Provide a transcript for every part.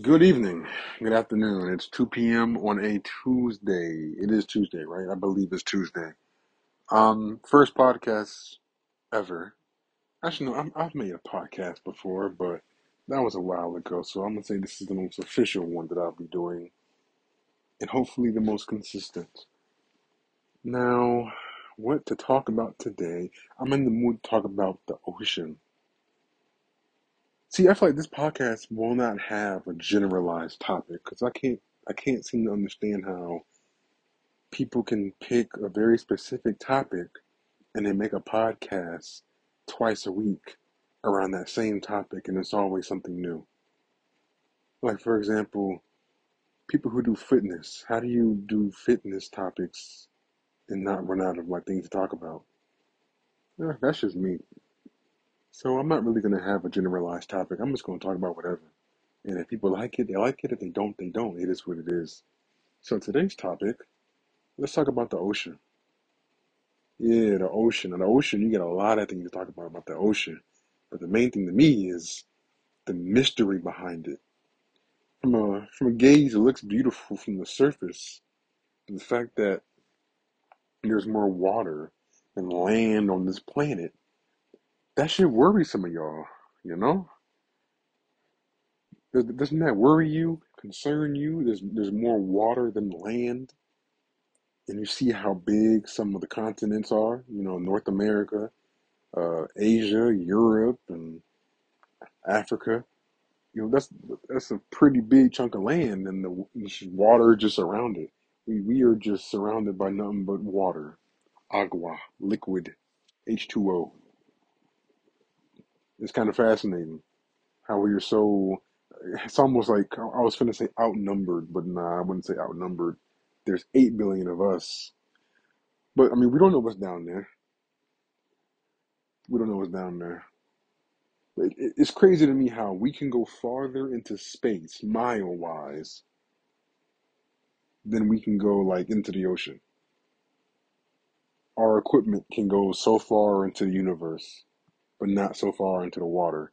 Good evening, good afternoon. It's 2 p.m. on a Tuesday. It is Tuesday, right? I believe it's Tuesday. Um, first podcast ever. Actually, no, I'm, I've made a podcast before, but that was a while ago. So I'm gonna say this is the most official one that I'll be doing, and hopefully the most consistent. Now, what to talk about today? I'm in the mood to talk about the ocean. See, I feel like this podcast will not have a generalized topic because I can't, I can't seem to understand how people can pick a very specific topic and then make a podcast twice a week around that same topic and it's always something new. Like for example, people who do fitness, how do you do fitness topics and not run out of like things to talk about? Yeah, that's just me. So I'm not really gonna have a generalized topic. I'm just gonna talk about whatever. And if people like it, they like it. If they don't, they don't. It is what it is. So today's topic, let's talk about the ocean. Yeah, the ocean. And the ocean, you get a lot of things to talk about about the ocean. But the main thing to me is the mystery behind it. From a from a gaze, it looks beautiful from the surface. The fact that there's more water than land on this planet, that should worry some of y'all, you know? Does- Doesn't that worry you, concern you? There's there's more water than land, and you see how big some of the continents are. You know, North America, uh, Asia, Europe, and Africa. You know, that's that's a pretty big chunk of land, and the water just around it. We we are just surrounded by nothing but water, agua, liquid, H2O. It's kind of fascinating how we are so. It's almost like I was going to say outnumbered, but nah, I wouldn't say outnumbered. There's eight billion of us, but I mean we don't know what's down there. We don't know what's down there. It, it- it's crazy to me how we can go farther into space, mile wise, than we can go like into the ocean. Our equipment can go so far into the universe, but not so far into the water.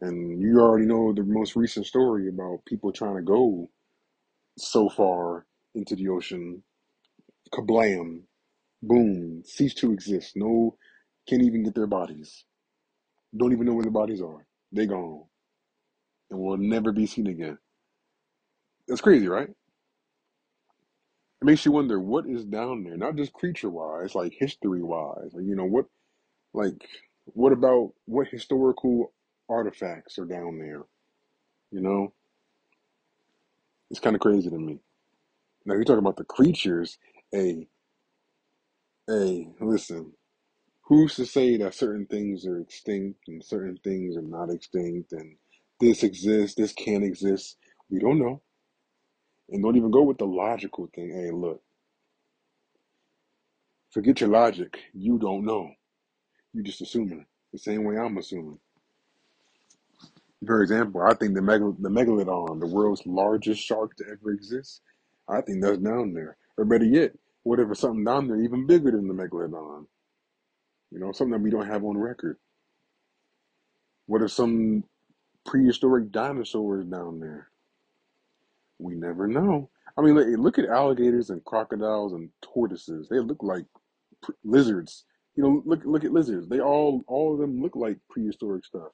And you already know the most recent story about people trying to go so far into the ocean. Kablam, boom, cease to exist. No, can't even get their bodies. Don't even know where their bodies are. They gone and will never be seen again. That's crazy, right? It makes you wonder what is down there, not just creature wise, like history wise. Like, you know, what like what about what historical artifacts are down there? You know? It's kind of crazy to me. Now you're talking about the creatures. Hey, hey, listen. Who's to say that certain things are extinct and certain things are not extinct and this exists, this can't exist? We don't know. And don't even go with the logical thing. Hey, look, forget your logic. You don't know. You just assuming. The same way I'm assuming. For example, I think the megal- the megalodon, the world's largest shark to ever exist, I think that's down there. Or better yet, whatever something down there even bigger than the megalodon? You know, something that we don't have on record. What if some prehistoric dinosaurs down there? We never know. I mean, look, look at alligators and crocodiles and tortoises. They look like pr- lizards. You know, look look at lizards. They all all of them look like prehistoric stuff.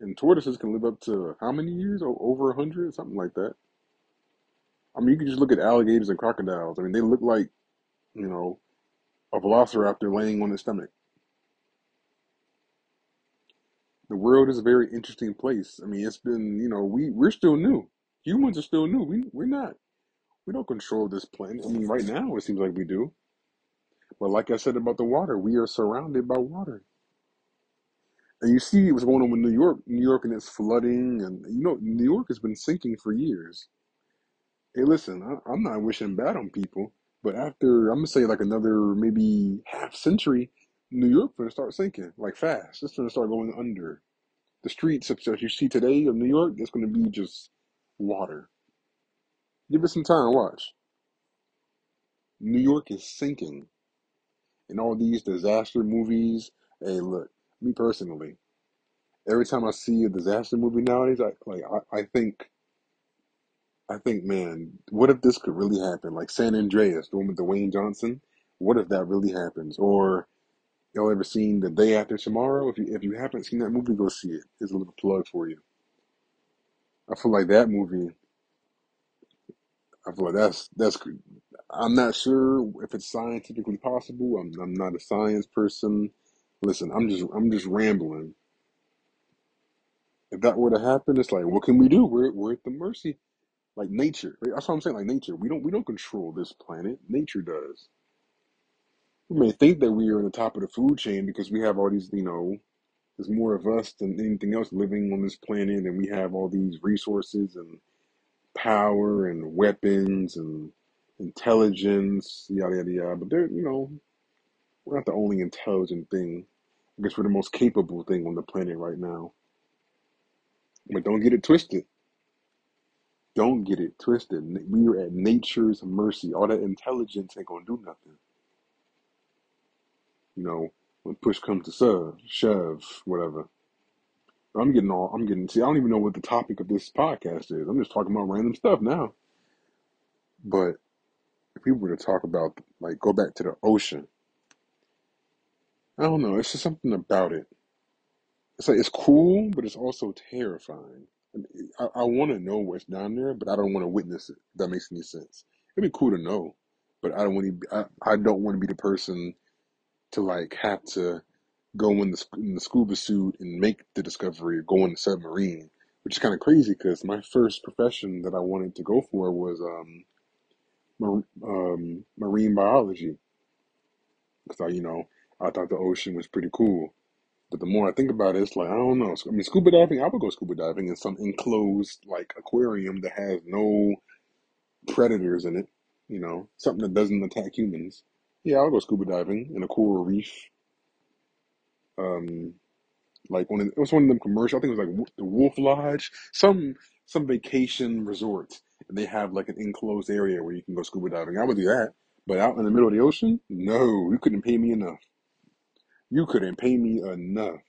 And tortoises can live up to how many years? O- Over a hundred, something like that. I mean, you can just look at alligators and crocodiles. I mean, they look like you know a velociraptor laying on its stomach. The world is a very interesting place. I mean, it's been you know we we're still new. Humans are still new. We we're not. We don't control this planet. I mean, right now it seems like we do. But like I said about the water, we are surrounded by water. And you see what's going on with New York, New York and its flooding, and you know, New York has been sinking for years. Hey, listen, I, I'm not wishing bad on people, but after I'm gonna say like another maybe half century, New York gonna start sinking like fast. It's gonna start going under. The streets as you see today of New York, it's gonna be just water. Give it some time, watch. New York is sinking, and all these disaster movies. Hey, look, me personally. Every time I see a disaster movie nowadays, I like I, I think I think, man, what if this could really happen? Like San Andreas, the one with Dwayne Johnson. What if that really happens? Or y'all ever seen The Day After Tomorrow? If you if you haven't seen that movie, go see it. Here's a little plug for you. I feel like that movie. I feel like that's that's. I'm not sure if it's scientifically possible. I'm I'm not a science person. Listen, I'm just I'm just rambling. If that were to happen, it's like, what can we do? We're we're at the mercy, like nature. Right? That's what I'm saying. Like nature, we don't we don't control this planet. Nature does. We may think that we are on the top of the food chain because we have all these, you know, there's more of us than anything else living on this planet, and we have all these resources and power and weapons and intelligence, yada yada yada. But they're, you know, we're not the only intelligent thing. I guess we're the most capable thing on the planet right now. But don't get it twisted. Don't get it twisted. We are at nature's mercy. All that intelligence ain't gonna do nothing. You know, when push comes to shove, shove, whatever. I'm getting all. I'm getting. See, I don't even know what the topic of this podcast is. I'm just talking about random stuff now. But if we were to talk about, like, go back to the ocean, I don't know. It's just something about it. It's like it's cool, but it's also terrifying. I, I want to know what's down there, but I don't want to witness it. If that makes any sense. It'd be cool to know, but I don't want to. I, I don't want to be the person to like have to go in the in the scuba suit and make the discovery, or go in the submarine, which is kind of crazy because my first profession that I wanted to go for was um, um marine biology because I you know I thought the ocean was pretty cool. But the more I think about it, it's like I don't know. I mean, scuba diving. I would go scuba diving in some enclosed like aquarium that has no predators in it. You know, something that doesn't attack humans. Yeah, I'll go scuba diving in a coral reef. Um, like one of it was one of them commercial. I think it was like the Wolf Lodge, some some vacation resort, and they have like an enclosed area where you can go scuba diving. I would do that, but out in the middle of the ocean, no, you couldn't pay me enough. You couldn't pay me enough.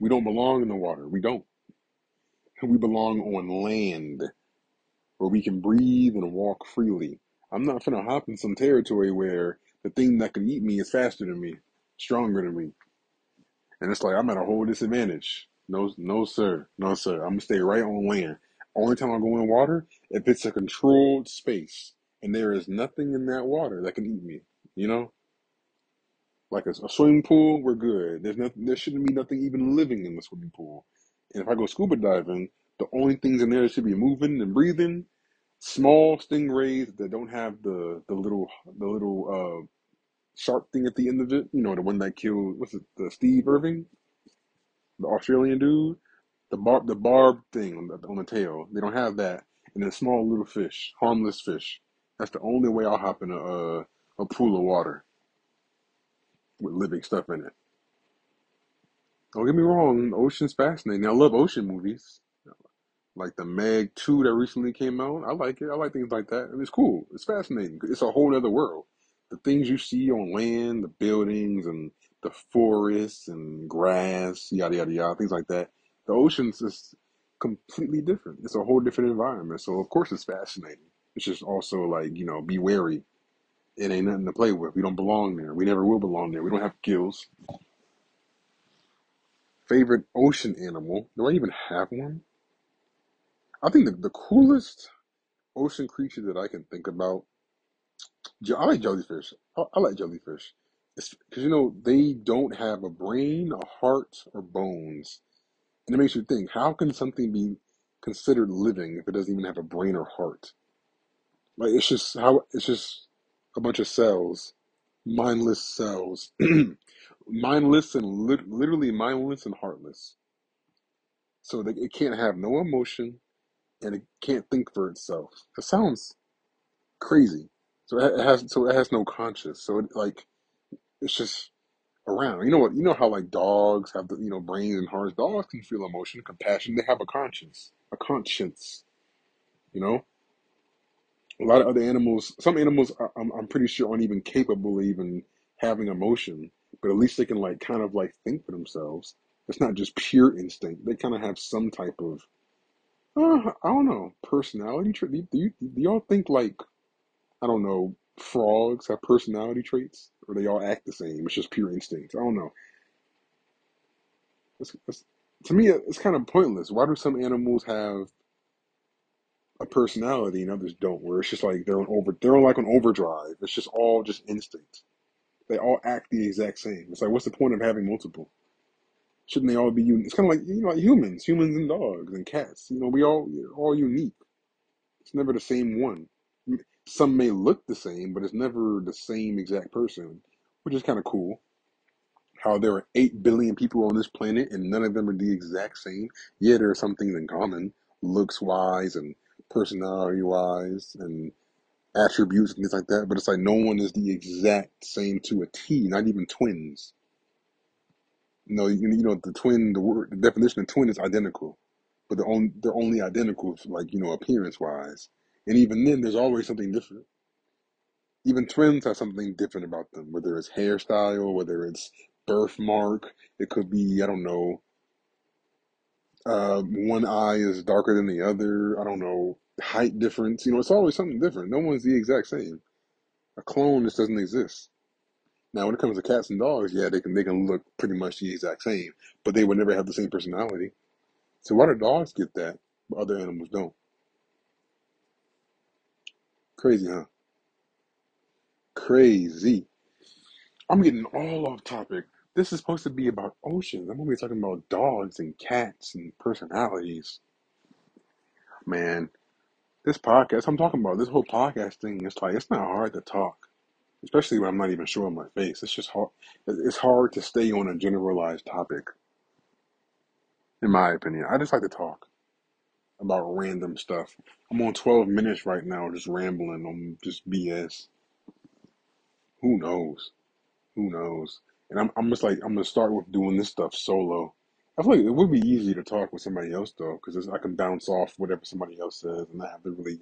We don't belong in the water. We don't. We belong on land where we can breathe and walk freely. I'm not gonna hop in some territory where the thing that can eat me is faster than me, stronger than me. And it's like I'm at a whole disadvantage. No, no, sir. No, sir. I'm gonna stay right on land. Only time I go in water if it's a controlled space and there is nothing in that water that can eat me. You know, like a, a swimming pool, we're good. There's nothing. There shouldn't be nothing even living in the swimming pool. And if I go scuba diving, the only things in there should be moving and breathing, small stingrays that don't have the the little the little uh sharp thing at the end of it. You know, the one that killed what's it, the Steve Irwin, the Australian dude. The barb, the barb thing on the, on the tail. They don't have that. And then small little fish, harmless fish. That's the only way I'll hop in a a, a pool of water with living stuff in it. Don't get me wrong, the ocean's fascinating. I love ocean movies, like the Meg Two that recently came out. I like it. I like things like that, and it's cool. It's fascinating. It's a whole other world. The things you see on land, the buildings and the forests and grass, yada yada yada, things like that. The ocean's is completely different. It's a whole different environment. So of course it's fascinating. It's just also like you know, be wary. It ain't nothing to play with. We don't belong there. We never will belong there. We don't have gills. Favorite ocean animal? Do I even have one? I think the, the coolest ocean creature that I can think about, I like jellyfish. I, I like jellyfish. Because, you know, they don't have a brain, a heart, or bones. And it makes you think, how can something be considered living if it doesn't even have a brain or heart? Like, it's just how, it's just a bunch of cells, mindless cells. mindless and lit- literally mindless and heartless. So they, it can't have no emotion and it can't think for itself. It sounds crazy. So it has so it has no conscience. So it like it's just around. You know what? You know how like dogs have the you know brains and hearts. Dogs can feel emotion, compassion. They have a conscience, a conscience. You know, a lot of other animals. Some animals I'm I'm pretty sure aren't even capable of even having emotion, but at least they can like kind of like think for themselves. It's not just pure instinct. They kind of have some type of Uh, I don't know. Personality trait. Do, you, do y'all think like I don't know frogs have personality traits, or they all act the same? It's just pure instinct. I don't know. It's, it's, to me, it's kind of pointless. Why do some animals have a personality and others don't? Where it's just like they're on over, they're on like an overdrive. It's just all just instinct. They all act the exact same. It's like, what's the point of having multiple? Shouldn't they all be unique? It's kind of like you know, like humans, humans and dogs and cats. You know, we all all unique. It's never the same one. Some may look the same, but it's never the same exact person, which is kind of cool. How there are 8 billion people on this planet and none of them are the exact same. Yeah, there are some things in common, looks wise and personality wise and attributes and things like that, but it's like no one is the exact same to a T, not even twins. No, you, know the twin. The word, the definition of twin is identical, but they're they're only identical, like you know, appearance wise. And even then, there's always something different. Even twins have something different about them, whether it's hairstyle, whether it's birthmark. It could be I don't know. Uh, one eye is darker than the other. I don't know height difference. You know, it's always something different. No one's the exact same. A clone just doesn't exist. Now, when it comes to cats and dogs, yeah, they can they can look pretty much the exact same, but they would never have the same personality. So why do dogs get that, but other animals don't? Crazy, huh? Crazy. I'm getting all off topic. This is supposed to be about oceans. I'm gonna be talking about dogs and cats and personalities. Man, this podcast I'm talking about, this whole podcast thing, it's like it's not hard to talk especially when I'm not even showing my face. It's just hard. It's hard to stay on a generalized topic, in my opinion. I just like to talk about random stuff. I'm on 12 minutes right now, just rambling on just BS. Who knows? Who knows? And I'm, I'm just like, I'm gonna start with doing this stuff solo. I feel like it would be easy to talk with somebody else though, because I can bounce off whatever somebody else says, and I have to really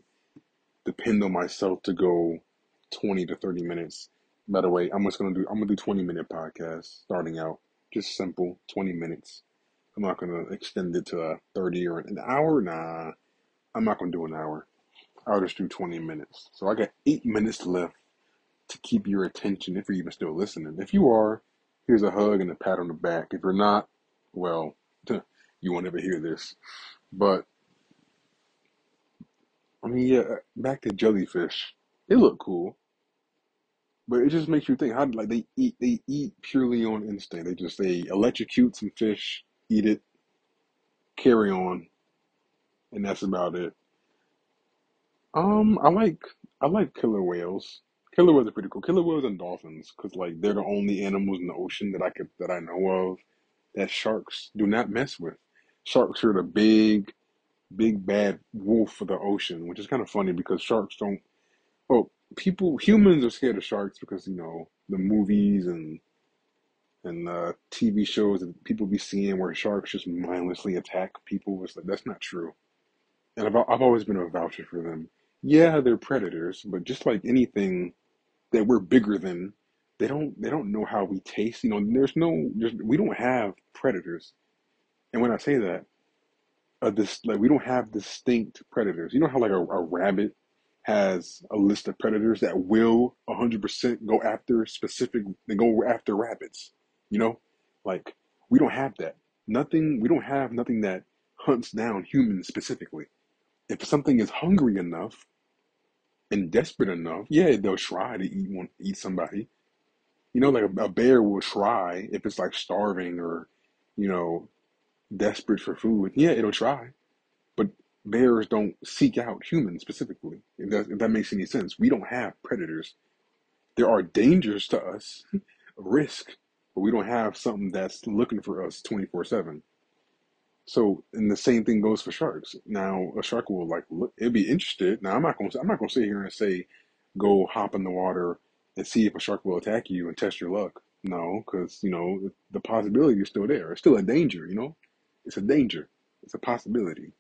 depend on myself to go 20 to 30 minutes. By the way, I'm just gonna do I'm gonna do 20 minute podcast starting out. Just simple, 20 minutes. I'm not gonna extend it to a 30 or an hour. Nah, I'm not gonna do an hour. I'll just do 20 minutes. So I got eight minutes left to keep your attention if you're even still listening. If you are, here's a hug and a pat on the back. If you're not, well, you won't ever hear this. But I mean, yeah, back to jellyfish. They look cool. But it just makes you think how like they eat they eat purely on instinct. They just they electrocute some fish, eat it, carry on, and that's about it. Um, I like I like killer whales. Killer whales are pretty cool. Killer whales and dolphins, because like they're the only animals in the ocean that I could that I know of that sharks do not mess with. Sharks are the big, big bad wolf of the ocean, which is kind of funny because sharks don't. Oh, people humans are scared of sharks because you know the movies and and uh, TV shows that people be seeing where sharks just mindlessly attack people. It's like that's not true. And I've I've always been a voucher for them. Yeah, they're predators, but just like anything that we're bigger than, they don't they don't know how we taste. You know, there's no there's, we don't have predators. And when I say that, uh, this like we don't have distinct predators. You know how like a, a rabbit has a list of predators that will 100% go after specific, they go after rabbits. You know, like we don't have that. Nothing, we don't have nothing that hunts down humans specifically. If something is hungry enough and desperate enough, yeah, they'll try to eat one, eat somebody. You know, like a, a bear will try if it's like starving or, you know, desperate for food. Yeah, it'll try but bears don't seek out humans specifically. If that, if that makes any sense, we don't have predators. There are dangers to us, risk, but we don't have something that's looking for us 24 7. So, and the same thing goes for sharks. Now, a shark will like look, it'll be interested. Now, I'm not gonna, I'm not gonna sit here and say, go hop in the water and see if a shark will attack you and test your luck. No, because you know the possibility is still there. It's still a danger. You know, it's a danger. It's a possibility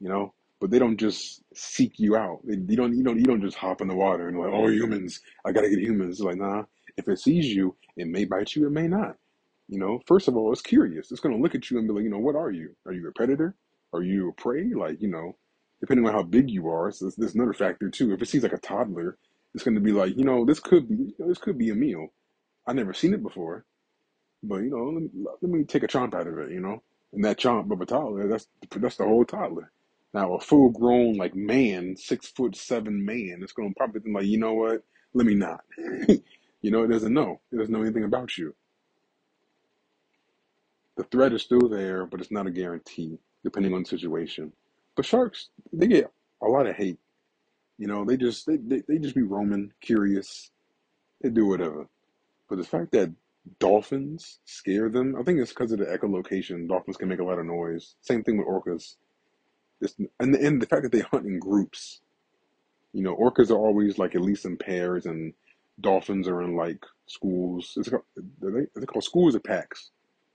you know. But they don't just seek you out. They, you don't you don't you don't just hop in the water and like, oh humans, I gotta get humans. Like nah. If it sees you, it may bite you, it may not. You know, first of all, it's curious. It's gonna look at you and be like, you know, what are you? Are you a predator? Are you a prey? Like, you know, depending on how big you are, so there's, another factor too. If it seems like a toddler, it's going to be like, you know, this could be, you know, this could be a meal. I never seen it before, but you know, let me, let me take a chomp out of it, you know. And that chomp of a toddler, that's that's the whole toddler. Now a full grown like man, six foot seven man, it's going to probably think like, you know what? Let me not. you know, it doesn't know. It doesn't know anything about you. The threat is still there, but it's not a guarantee, depending on the situation. But sharks, they get a lot of hate. You know, they just they, they, they just be roaming, curious. They do whatever. But the fact that dolphins scare them, I think it's because of the echolocation. Dolphins can make a lot of noise. Same thing with orcas. This, and the, and the fact that they hunt in groups. You know, orcas are always like at least in pairs, and dolphins are in like schools. Is it called, is it called schools or packs?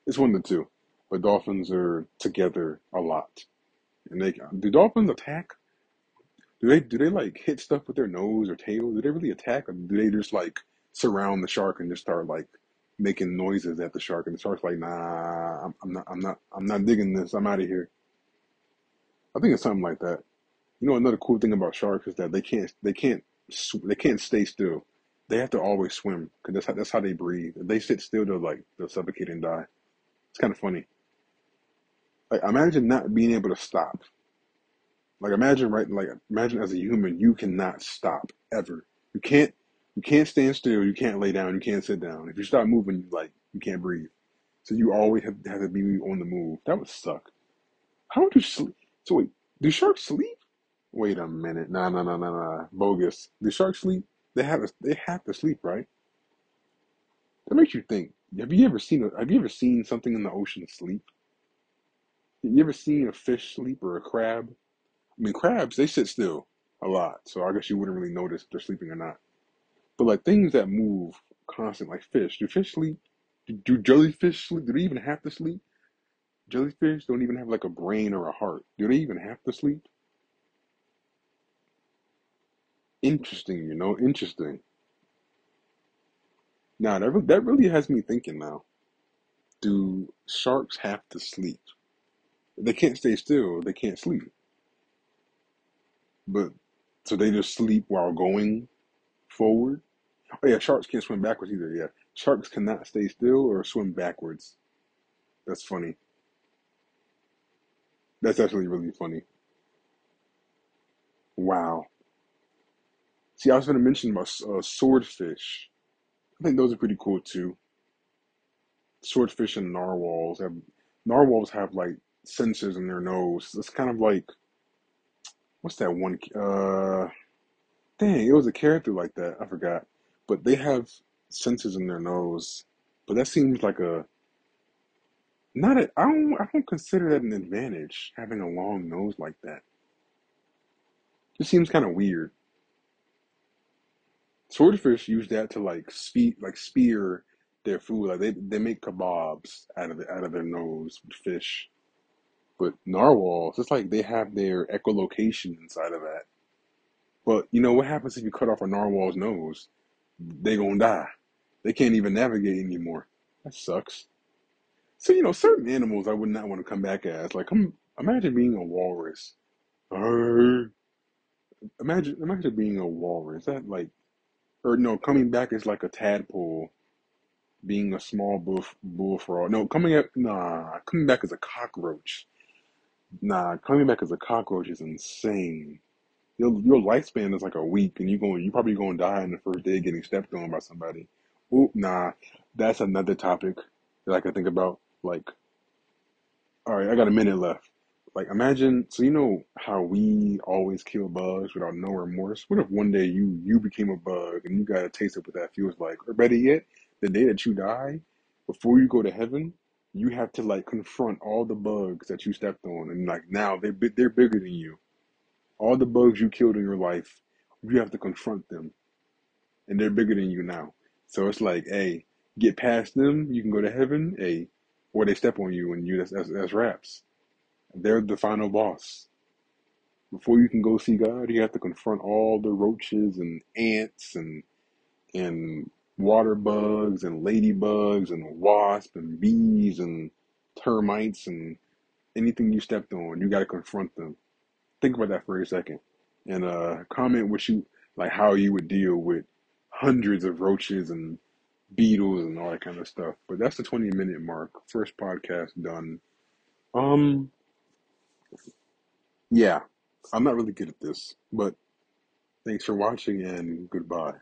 It's one of the two. But dolphins are together a lot. And they do dolphins attack? Do they do they like hit stuff with their nose or tail? Do they really attack, or do they just like surround the shark and just start like making noises at the shark? And the shark's like, Nah, I'm, I'm not, I'm not, I'm not digging this. I'm out of here. I think it's something like that. You know, another cool thing about sharks is that they can't, they can't, they can't stay still. They have to always swim because that's how, that's how they breathe. If they sit still, they'll like they'll suffocate and die. It's kind of funny. Like imagine not being able to stop. Like imagine right like imagine as a human you cannot stop ever. You can't you can't stand still, you can't lay down, you can't sit down. If you stop moving, you like you can't breathe. So you always have, have to be on the move. That would suck. How do you sleep? So wait, do sharks sleep? Wait a minute. Nah, nah, nah, nah, nah. Bogus. Do sharks sleep? They have to, they have to sleep, right? That makes you think. Have you ever seen a, have you ever seen something in the ocean sleep? Have you ever seen a fish sleep or a crab? I mean, crabs they sit still a lot, so I guess you wouldn't really notice if they're sleeping or not. But like things that move constant, like fish, do fish sleep? Do, do jellyfish sleep? Do they even have to sleep? Jellyfish don't even have like a brain or a heart. Do they even have to sleep? Interesting, you know, interesting. Now that that really has me thinking. Now, do sharks have to sleep? They can't stay still. They can't sleep. But so they just sleep while going forward. Oh yeah, sharks can't swim backwards either. Yeah, sharks cannot stay still or swim backwards. That's funny. That's actually really funny. Wow. See, I was going to mention about uh, swordfish. I think those are pretty cool too. Swordfish and narwhals have narwhals have like sensors in their nose. It's kind of like what's that one? Uh, dang, it was a character like that. I forgot, but they have sensors in their nose. But that seems like a not a. I don't. I don't consider that an advantage having a long nose like that. It seems kind of weird. Swordfish use that to like speed, like spear their food. Like they they make kebabs out of it, out of their nose with fish. But narwhals, it's like they have their echolocation inside of that. But you know what happens if you cut off a narwhal's nose? They gonna die. They can't even navigate anymore. That sucks. So you know, certain animals I would not want to come back as. Like, imagine being a walrus. Arr. Imagine imagine being a walrus. That like or no, coming back is like a tadpole, being a small bull bullfrog. No, coming up nah, coming back as a cockroach. Nah, coming back as a cockroach is insane. Your your lifespan is like a week, and you going you probably gonna die in the first day getting stepped on by somebody. Oop, nah, that's another topic that I can think about. Like, all right, I got a minute left. Like, imagine, so you know how we always kill bugs without no remorse? What if one day you you became a bug and you got a taste of what that feels like? Or better yet, the day that you die, before you go to heaven, you have to like confront all the bugs that you stepped on, and like now they're they're bigger than you. All the bugs you killed in your life, you have to confront them, and they're bigger than you now. So it's like, hey, get past them, you can go to heaven. Hey, or they step on you, and you that's that's, that's raps. They're the final boss. Before you can go see God, you have to confront all the roaches and ants and and water bugs and ladybugs and wasps and bees and termites and anything you stepped on, you got to confront them. Think about that for a second, and uh, comment what you like, how you would deal with hundreds of roaches and beetles and all that kind of stuff. But that's the twenty minute mark. First podcast done. Um, yeah, I'm not really good at this, but thanks for watching and goodbye.